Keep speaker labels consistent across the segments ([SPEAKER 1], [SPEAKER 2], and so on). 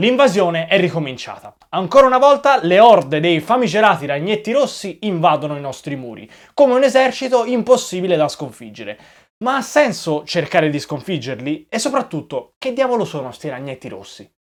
[SPEAKER 1] L'invasione è ricominciata. Ancora una volta le orde dei famigerati ragnetti rossi invadono i nostri muri, come un esercito impossibile da sconfiggere. Ma ha senso cercare di sconfiggerli? E soprattutto, che diavolo sono sti ragnetti rossi?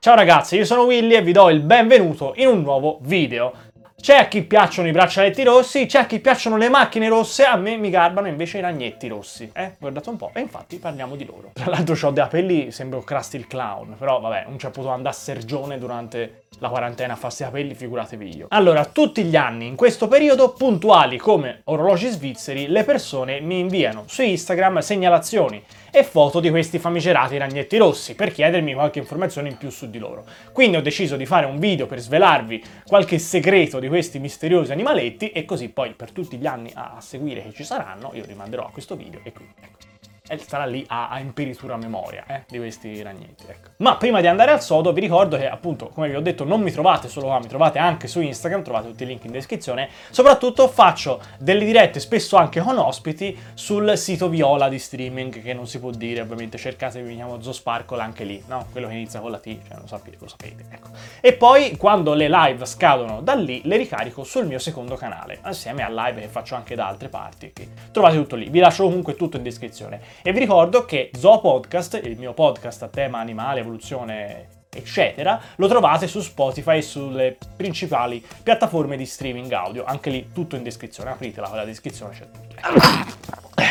[SPEAKER 1] Ciao ragazzi, io sono Willy e vi do il benvenuto in un nuovo video. C'è a chi piacciono i braccialetti rossi, c'è a chi piacciono le macchine rosse, a me mi garbano invece i ragnetti rossi. Eh, guardate un po', e infatti parliamo di loro. Tra l'altro ho dei capelli, sembro Krusty il clown, però vabbè, non c'è potuto andare a Sergione durante la quarantena a farsi i capelli, figuratevi io. Allora, tutti gli anni in questo periodo, puntuali come orologi svizzeri, le persone mi inviano su Instagram segnalazioni e foto di questi famigerati ragnetti rossi per chiedermi qualche informazione in più su di loro. Quindi ho deciso di fare un video per svelarvi qualche segreto di questi misteriosi animaletti e così poi per tutti gli anni a seguire che ci saranno io rimanderò a questo video e quindi ecco e starà lì a, a imperitura memoria eh, di questi ragnetti. Ecco. Ma prima di andare al sodo vi ricordo che appunto, come vi ho detto, non mi trovate solo qua, mi trovate anche su Instagram, trovate tutti i link in descrizione. Soprattutto faccio delle dirette, spesso anche con ospiti, sul sito Viola di streaming, che non si può dire, ovviamente cercatevi, mi chiamo Zosparkle anche lì, no? Quello che inizia con la T, cioè lo sapete, lo sapete, ecco. E poi quando le live scadono da lì, le ricarico sul mio secondo canale, assieme a live che faccio anche da altre parti. Trovate tutto lì, vi lascio comunque tutto in descrizione. E vi ricordo che Zoo Podcast, il mio podcast a tema animale, evoluzione, eccetera, lo trovate su Spotify e sulle principali piattaforme di streaming audio. Anche lì tutto in descrizione, apritela quella descrizione, c'è tutto.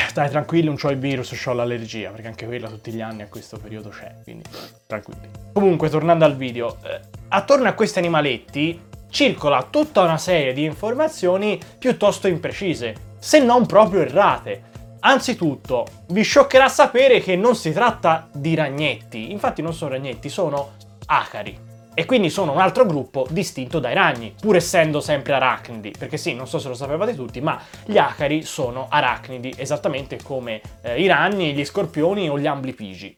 [SPEAKER 1] Stai tranquilli, non ho il virus, ho l'allergia, perché anche quella tutti gli anni a questo periodo c'è, quindi tranquilli. Comunque, tornando al video, eh, attorno a questi animaletti circola tutta una serie di informazioni piuttosto imprecise, se non proprio errate. Anzitutto, vi scioccherà sapere che non si tratta di ragnetti, infatti non sono ragnetti, sono acari. E quindi sono un altro gruppo distinto dai ragni, pur essendo sempre arachnidi, perché sì, non so se lo sapevate tutti, ma gli acari sono arachnidi, esattamente come eh, i ragni, gli scorpioni o gli amblipigi,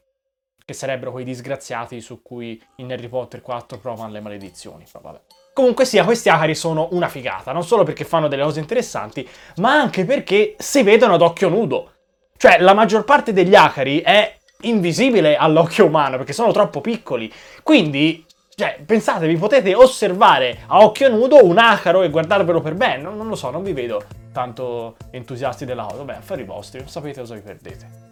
[SPEAKER 1] che sarebbero quei disgraziati su cui in Harry Potter 4 provano le maledizioni, però vabbè. Comunque sia, questi acari sono una figata, non solo perché fanno delle cose interessanti, ma anche perché si vedono ad occhio nudo. Cioè, la maggior parte degli acari è invisibile all'occhio umano perché sono troppo piccoli. Quindi, cioè, pensate, vi potete osservare a occhio nudo un acaro e guardarvelo per bene. Non, non lo so, non vi vedo tanto entusiasti della cosa. Beh, affari vostri, sapete cosa vi perdete.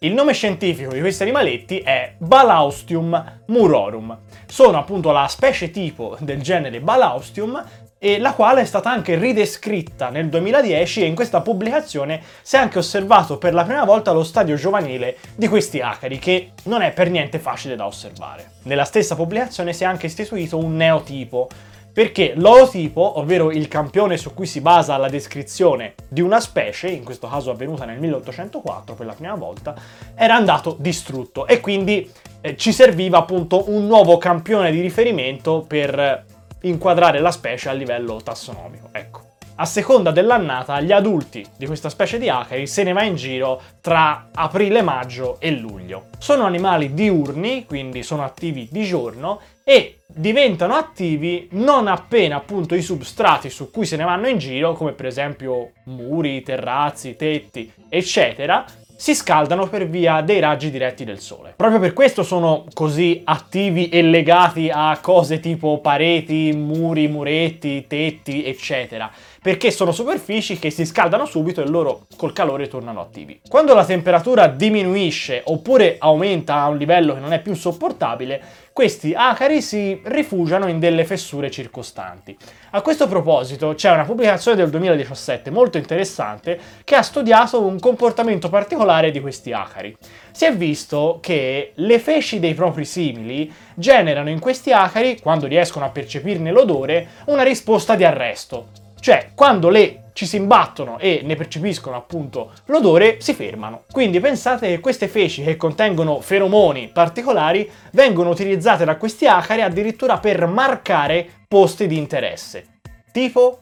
[SPEAKER 1] Il nome scientifico di questi animaletti è Balaustium murorum. Sono appunto la specie tipo del genere Balaustium e la quale è stata anche ridescritta nel 2010 e in questa pubblicazione si è anche osservato per la prima volta lo stadio giovanile di questi acari che non è per niente facile da osservare. Nella stessa pubblicazione si è anche istituito un neotipo perché l'olotipo, ovvero il campione su cui si basa la descrizione di una specie, in questo caso avvenuta nel 1804 per la prima volta, era andato distrutto e quindi eh, ci serviva appunto un nuovo campione di riferimento per inquadrare la specie a livello tassonomico. Ecco. A seconda dell'annata, gli adulti di questa specie di acari se ne va in giro tra aprile, maggio e luglio. Sono animali diurni, quindi sono attivi di giorno e diventano attivi non appena appunto i substrati su cui se ne vanno in giro, come per esempio muri, terrazzi, tetti, eccetera, si scaldano per via dei raggi diretti del sole. Proprio per questo sono così attivi e legati a cose tipo pareti, muri, muretti, tetti, eccetera, perché sono superfici che si scaldano subito e loro col calore tornano attivi. Quando la temperatura diminuisce oppure aumenta a un livello che non è più sopportabile, questi acari si rifugiano in delle fessure circostanti. A questo proposito c'è una pubblicazione del 2017 molto interessante che ha studiato un comportamento particolare di questi acari. Si è visto che le feci dei propri simili generano in questi acari, quando riescono a percepirne l'odore, una risposta di arresto. Cioè, quando le ci si imbattono e ne percepiscono appunto l'odore, si fermano. Quindi pensate che queste feci che contengono feromoni particolari vengono utilizzate da questi acari addirittura per marcare posti di interesse. Tipo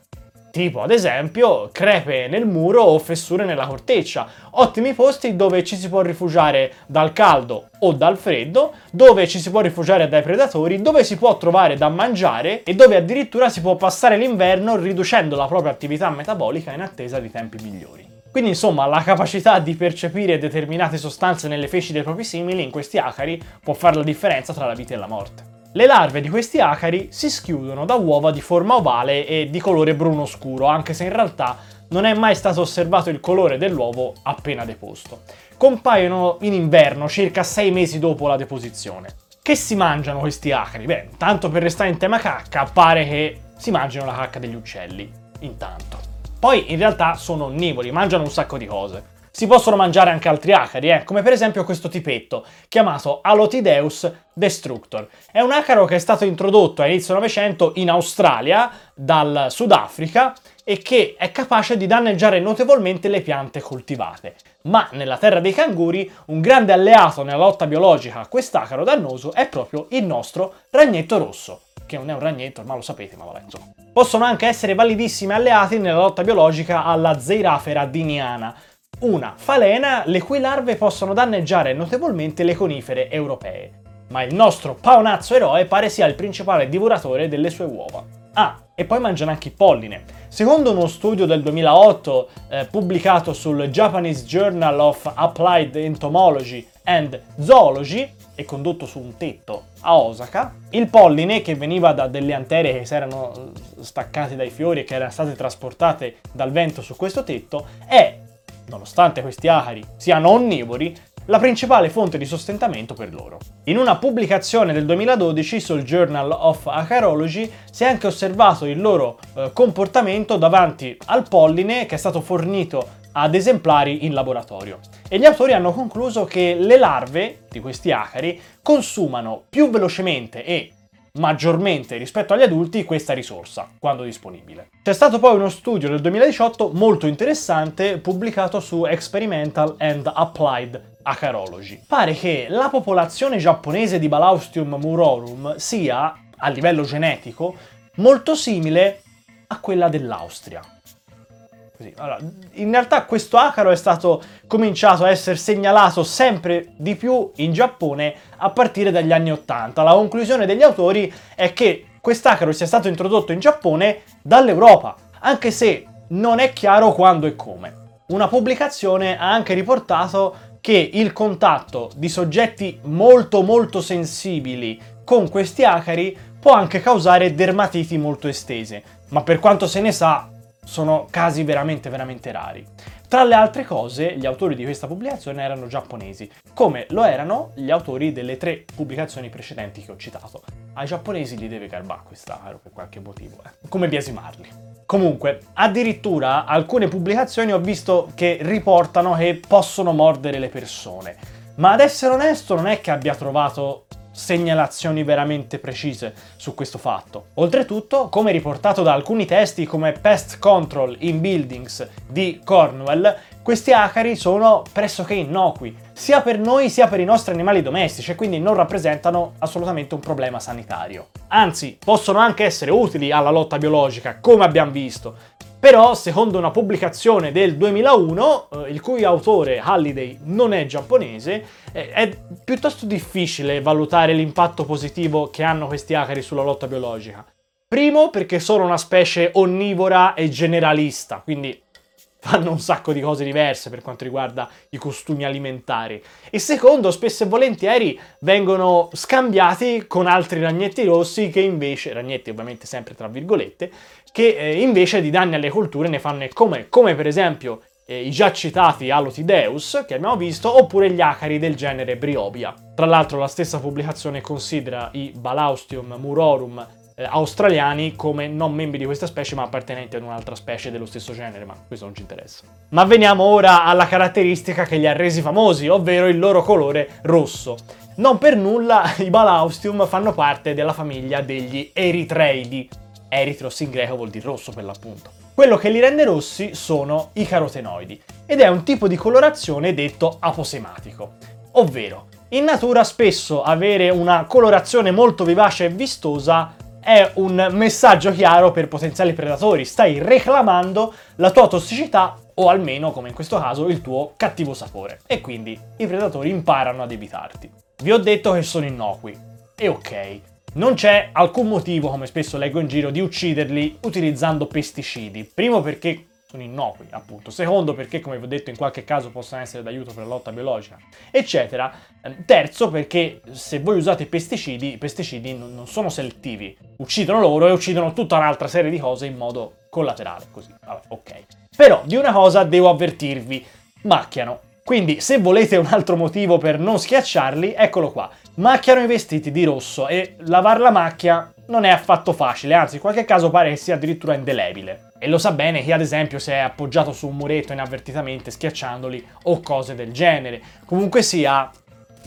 [SPEAKER 1] tipo ad esempio crepe nel muro o fessure nella corteccia, ottimi posti dove ci si può rifugiare dal caldo o dal freddo, dove ci si può rifugiare dai predatori, dove si può trovare da mangiare e dove addirittura si può passare l'inverno riducendo la propria attività metabolica in attesa di tempi migliori. Quindi insomma la capacità di percepire determinate sostanze nelle feci dei propri simili in questi acari può fare la differenza tra la vita e la morte. Le larve di questi acari si schiudono da uova di forma ovale e di colore bruno scuro, anche se in realtà non è mai stato osservato il colore dell'uovo appena deposto. Compaiono in inverno, circa 6 mesi dopo la deposizione. Che si mangiano questi acari? Beh, tanto per restare in tema cacca, pare che si mangino la cacca degli uccelli. Intanto. Poi in realtà sono onnivori, mangiano un sacco di cose. Si possono mangiare anche altri acari, eh, come per esempio questo tipetto, chiamato Alotideus destructor. È un acaro che è stato introdotto a inizio Novecento in Australia dal Sudafrica e che è capace di danneggiare notevolmente le piante coltivate. Ma nella terra dei canguri, un grande alleato nella lotta biologica a quest'acaro dannoso è proprio il nostro ragnetto rosso che non è un ragnetto, ormai lo sapete, ma vabbè, insomma. Possono anche essere validissimi alleati nella lotta biologica alla Zeirafera diniana, una falena le cui larve possono danneggiare notevolmente le conifere europee. Ma il nostro paonazzo eroe pare sia il principale divoratore delle sue uova. Ah, e poi mangiano anche il polline. Secondo uno studio del 2008 eh, pubblicato sul Japanese Journal of Applied Entomology and Zoology e condotto su un tetto a Osaka, il polline che veniva da delle antere che si erano staccate dai fiori e che erano state trasportate dal vento su questo tetto è nonostante questi acari siano onnivori, la principale fonte di sostentamento per loro. In una pubblicazione del 2012 sul Journal of Acarology si è anche osservato il loro eh, comportamento davanti al polline che è stato fornito ad esemplari in laboratorio. E gli autori hanno concluso che le larve di questi acari consumano più velocemente e maggiormente rispetto agli adulti questa risorsa, quando disponibile. C'è stato poi uno studio nel 2018 molto interessante pubblicato su Experimental and Applied Acarology. Pare che la popolazione giapponese di Balaustium murorum sia, a livello genetico, molto simile a quella dell'Austria. Allora, in realtà questo acaro è stato cominciato a essere segnalato sempre di più in Giappone a partire dagli anni 80. La conclusione degli autori è che quest'acaro sia stato introdotto in Giappone dall'Europa, anche se non è chiaro quando e come. Una pubblicazione ha anche riportato che il contatto di soggetti molto molto sensibili con questi acari può anche causare dermatiti molto estese, ma per quanto se ne sa sono casi veramente veramente rari. Tra le altre cose, gli autori di questa pubblicazione erano giapponesi, come lo erano gli autori delle tre pubblicazioni precedenti che ho citato. Ai giapponesi li deve garbare quest'aro per qualche motivo, eh. come biasimarli. Comunque, addirittura alcune pubblicazioni ho visto che riportano che possono mordere le persone. Ma ad essere onesto non è che abbia trovato segnalazioni veramente precise su questo fatto. Oltretutto, come riportato da alcuni testi come Pest Control in Buildings di Cornwell, questi acari sono pressoché innocui, sia per noi sia per i nostri animali domestici e quindi non rappresentano assolutamente un problema sanitario. Anzi, possono anche essere utili alla lotta biologica, come abbiamo visto, però, secondo una pubblicazione del 2001, eh, il cui autore Halliday non è giapponese, eh, è piuttosto difficile valutare l'impatto positivo che hanno questi acari sulla lotta biologica. Primo perché sono una specie onnivora e generalista, quindi fanno un sacco di cose diverse per quanto riguarda i costumi alimentari. E secondo, spesso e volentieri vengono scambiati con altri ragnetti rossi che invece, ragnetti ovviamente sempre tra virgolette, che eh, invece di danni alle colture ne fanno come, come per esempio eh, i già citati Alotideus, che abbiamo visto, oppure gli acari del genere Briobia. Tra l'altro la stessa pubblicazione considera i Balaustium murorum eh, australiani come non membri di questa specie ma appartenenti ad un'altra specie dello stesso genere, ma questo non ci interessa. Ma veniamo ora alla caratteristica che li ha resi famosi, ovvero il loro colore rosso. Non per nulla i Balaustium fanno parte della famiglia degli Eritreidi. Eritros in greco vuol dire rosso per l'appunto. Quello che li rende rossi sono i carotenoidi ed è un tipo di colorazione detto aposematico, ovvero in natura spesso avere una colorazione molto vivace e vistosa è un messaggio chiaro per potenziali predatori. Stai reclamando la tua tossicità o almeno, come in questo caso, il tuo cattivo sapore. E quindi i predatori imparano ad evitarti. Vi ho detto che sono innocui. E ok. Non c'è alcun motivo, come spesso leggo in giro, di ucciderli utilizzando pesticidi. Primo perché sono innocui, appunto. Secondo, perché, come vi ho detto, in qualche caso possono essere d'aiuto per la lotta biologica, eccetera. Terzo, perché se voi usate pesticidi, i pesticidi non sono selettivi, uccidono loro e uccidono tutta un'altra serie di cose in modo collaterale, così. Vabbè, ok. Però di una cosa devo avvertirvi, macchiano. Quindi, se volete un altro motivo per non schiacciarli, eccolo qua. Macchiano i vestiti di rosso e lavare la macchia non è affatto facile, anzi in qualche caso pare che sia addirittura indelebile. E lo sa bene chi ad esempio si è appoggiato su un muretto inavvertitamente schiacciandoli o cose del genere. Comunque sia,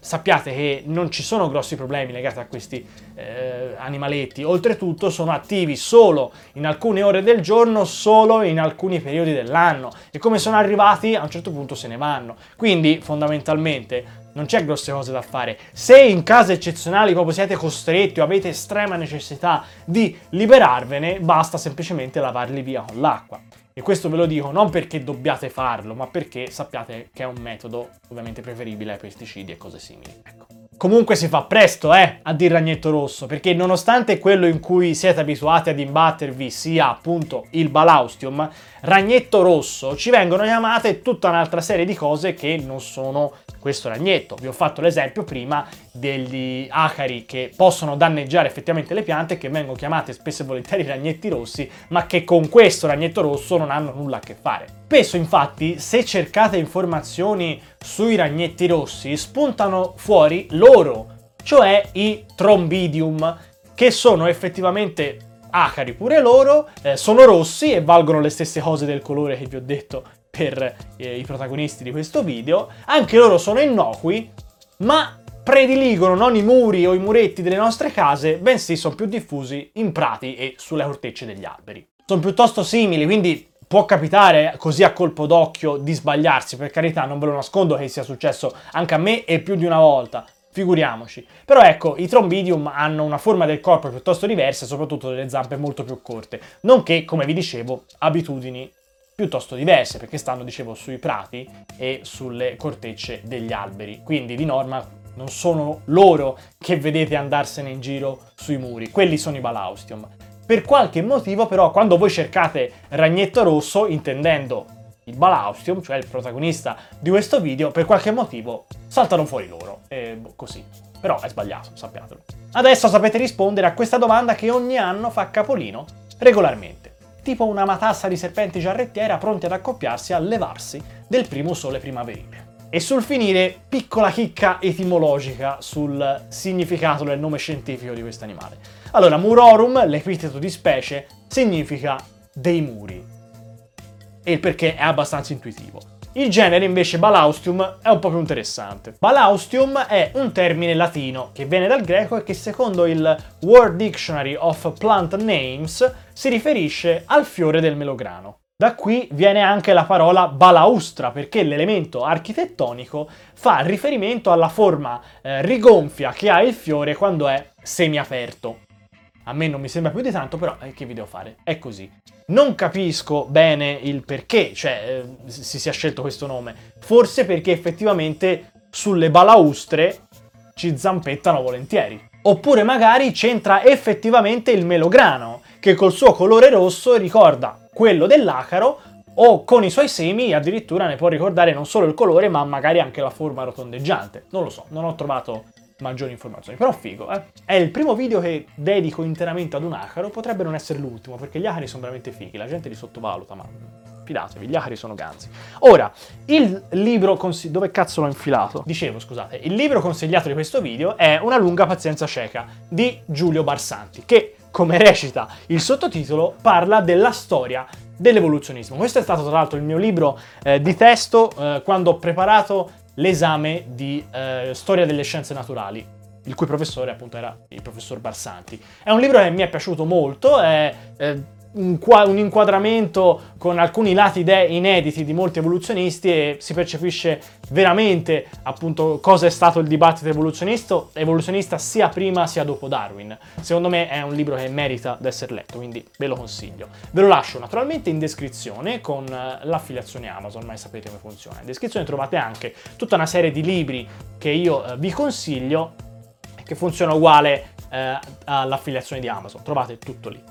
[SPEAKER 1] sappiate che non ci sono grossi problemi legati a questi eh, animaletti, oltretutto sono attivi solo in alcune ore del giorno, solo in alcuni periodi dell'anno e come sono arrivati a un certo punto se ne vanno. Quindi fondamentalmente non c'è grosse cose da fare. Se in casi eccezionali proprio siete costretti o avete estrema necessità di liberarvene, basta semplicemente lavarli via con l'acqua. E questo ve lo dico non perché dobbiate farlo, ma perché sappiate che è un metodo ovviamente preferibile ai pesticidi e cose simili. Ecco. Comunque si fa presto, eh, a dir ragnetto rosso, perché nonostante quello in cui siete abituati ad imbattervi sia appunto il balaustium, ragnetto rosso ci vengono chiamate tutta un'altra serie di cose che non sono questo ragnetto. Vi ho fatto l'esempio prima degli acari che possono danneggiare effettivamente le piante che vengono chiamate spesso e volentieri ragnetti rossi, ma che con questo ragnetto rosso non hanno nulla a che fare. Spesso infatti se cercate informazioni sui ragnetti rossi spuntano fuori loro, cioè i trombidium, che sono effettivamente acari pure loro, eh, sono rossi e valgono le stesse cose del colore che vi ho detto per eh, i protagonisti di questo video. Anche loro sono innocui, ma prediligono non i muri o i muretti delle nostre case, bensì sono più diffusi in prati e sulle cortecce degli alberi. Sono piuttosto simili, quindi Può capitare così a colpo d'occhio di sbagliarsi, per carità, non ve lo nascondo che sia successo anche a me e più di una volta, figuriamoci. Però ecco, i trombidium hanno una forma del corpo piuttosto diversa soprattutto delle zampe molto più corte, nonché, come vi dicevo, abitudini piuttosto diverse, perché stanno, dicevo, sui prati e sulle cortecce degli alberi. Quindi di norma non sono loro che vedete andarsene in giro sui muri, quelli sono i balaustium. Per qualche motivo però quando voi cercate Ragnetto Rosso, intendendo il Balaustium, cioè il protagonista di questo video, per qualche motivo saltano fuori loro. E così. Però è sbagliato, sappiatelo. Adesso sapete rispondere a questa domanda che ogni anno fa capolino regolarmente. Tipo una matassa di serpenti giarrettiera pronti ad accoppiarsi a levarsi del primo sole primaverile. E sul finire, piccola chicca etimologica sul significato del nome scientifico di questo animale. Allora, murorum, l'epiteto di specie, significa dei muri. E il perché è abbastanza intuitivo. Il genere invece Balaustium è un po' più interessante. Balaustium è un termine latino che viene dal greco e che secondo il World Dictionary of Plant Names si riferisce al fiore del melograno. Da qui viene anche la parola balaustra, perché l'elemento architettonico fa riferimento alla forma eh, rigonfia che ha il fiore quando è semiaperto. A me non mi sembra più di tanto, però eh, che vi devo fare? È così. Non capisco bene il perché, cioè, eh, si sia scelto questo nome. Forse perché effettivamente sulle balaustre ci zampettano volentieri. Oppure magari c'entra effettivamente il melograno, che col suo colore rosso ricorda quello dell'acaro, o con i suoi semi addirittura ne può ricordare non solo il colore, ma magari anche la forma rotondeggiante. Non lo so, non ho trovato maggiori informazioni. Però figo, eh. È il primo video che dedico interamente ad un acaro, potrebbe non essere l'ultimo, perché gli acari sono veramente fighi, la gente li sottovaluta, ma fidatevi, gli acari sono ganzi. Ora, il libro consigliato... dove cazzo l'ho infilato? Dicevo, scusate, il libro consigliato di questo video è Una lunga pazienza cieca di Giulio Barsanti, che, come recita il sottotitolo, parla della storia dell'evoluzionismo. Questo è stato tra l'altro il mio libro eh, di testo eh, quando ho preparato l'esame di eh, storia delle scienze naturali, il cui professore appunto era il professor Barsanti. È un libro che mi è piaciuto molto, è, è un, inquadramento con alcuni lati inediti di molti evoluzionisti e si percepisce veramente appunto cosa è stato il dibattito evoluzionista, evoluzionista sia prima sia dopo Darwin. Secondo me è un libro che merita di essere letto, quindi ve lo consiglio. Ve lo lascio naturalmente in descrizione con eh, l'affiliazione Amazon, ma sapete come funziona. In descrizione trovate anche tutta una serie di libri che io eh, vi consiglio che funziona uguale eh, all'affiliazione di Amazon, trovate tutto lì.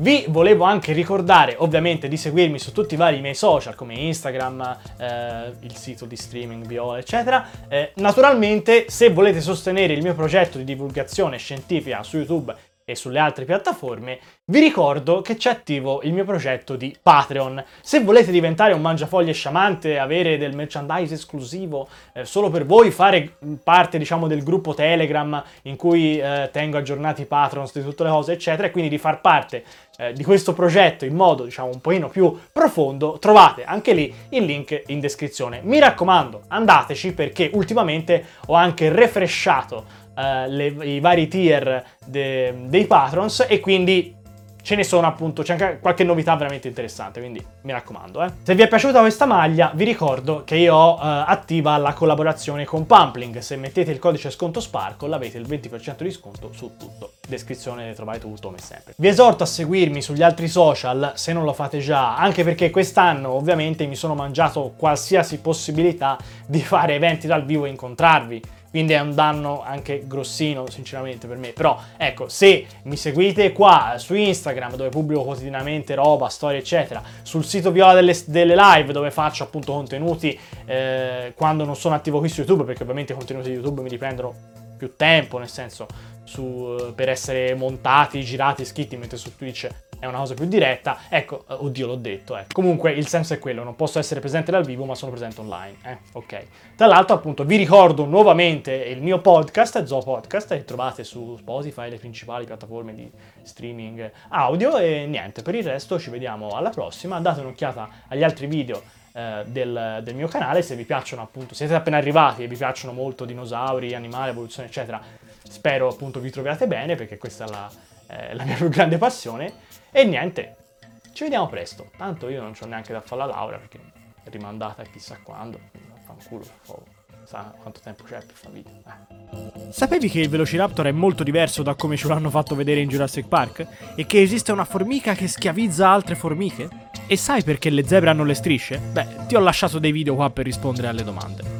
[SPEAKER 1] Vi volevo anche ricordare ovviamente di seguirmi su tutti i vari miei social come Instagram, eh, il sito di streaming Viola, eccetera. Eh, naturalmente se volete sostenere il mio progetto di divulgazione scientifica su YouTube e sulle altre piattaforme, vi ricordo che c'è attivo il mio progetto di Patreon. Se volete diventare un mangiafoglie sciamante, avere del merchandise esclusivo eh, solo per voi, fare parte diciamo del gruppo Telegram in cui eh, tengo aggiornati i patrons di tutte le cose, eccetera, e quindi di far parte eh, di questo progetto in modo diciamo un pochino più profondo, trovate anche lì il link in descrizione. Mi raccomando, andateci perché ultimamente ho anche refreshato uh, le, i vari tier de, dei patrons e quindi ce ne sono appunto, c'è anche qualche novità veramente interessante, quindi mi raccomando. Eh. Se vi è piaciuta questa maglia, vi ricordo che io ho uh, attiva la collaborazione con Pumpling. Se mettete il codice sconto Sparkle avete il 20% di sconto su tutto. Descrizione trovate tutto come sempre. Vi esorto a seguirmi sugli altri social se non lo fate già, anche perché quest'anno ovviamente mi sono mangiato qualsiasi possibilità di fare eventi dal vivo e incontrarvi quindi è un danno anche grossino sinceramente per me. Però ecco se mi seguite qua su Instagram dove pubblico quotidianamente roba, storie eccetera sul sito Viola delle, delle live dove faccio appunto contenuti eh, quando non sono attivo qui su YouTube perché ovviamente i contenuti di YouTube mi riprendono più tempo nel senso su, per essere montati, girati, scritti mentre su Twitch è una cosa più diretta. Ecco, eh, oddio, l'ho detto, eh. Comunque il senso è quello, non posso essere presente dal vivo, ma sono presente online, eh. Ok. Tra l'altro, appunto, vi ricordo nuovamente il mio podcast, Zoo Podcast, che trovate su Spotify, le principali piattaforme di streaming audio e niente, per il resto ci vediamo alla prossima. Date un'occhiata agli altri video eh, del, del, mio canale. Se vi piacciono, appunto, siete appena arrivati e vi piacciono molto dinosauri, animali, evoluzione, eccetera, spero appunto vi troviate bene perché questa è la, eh, la mia più grande passione. E niente, ci vediamo presto. Tanto io non ho neanche da fare la laurea perché è rimandata chissà quando. Fanculo, oh, sa quanto tempo c'è per fare video. Eh.
[SPEAKER 2] Sapevi che il Velociraptor è molto diverso da come ce l'hanno fatto vedere in Jurassic Park? E che esiste una formica che schiavizza altre formiche? E sai perché le zebre hanno le strisce? Beh, ti ho lasciato dei video qua per rispondere alle domande.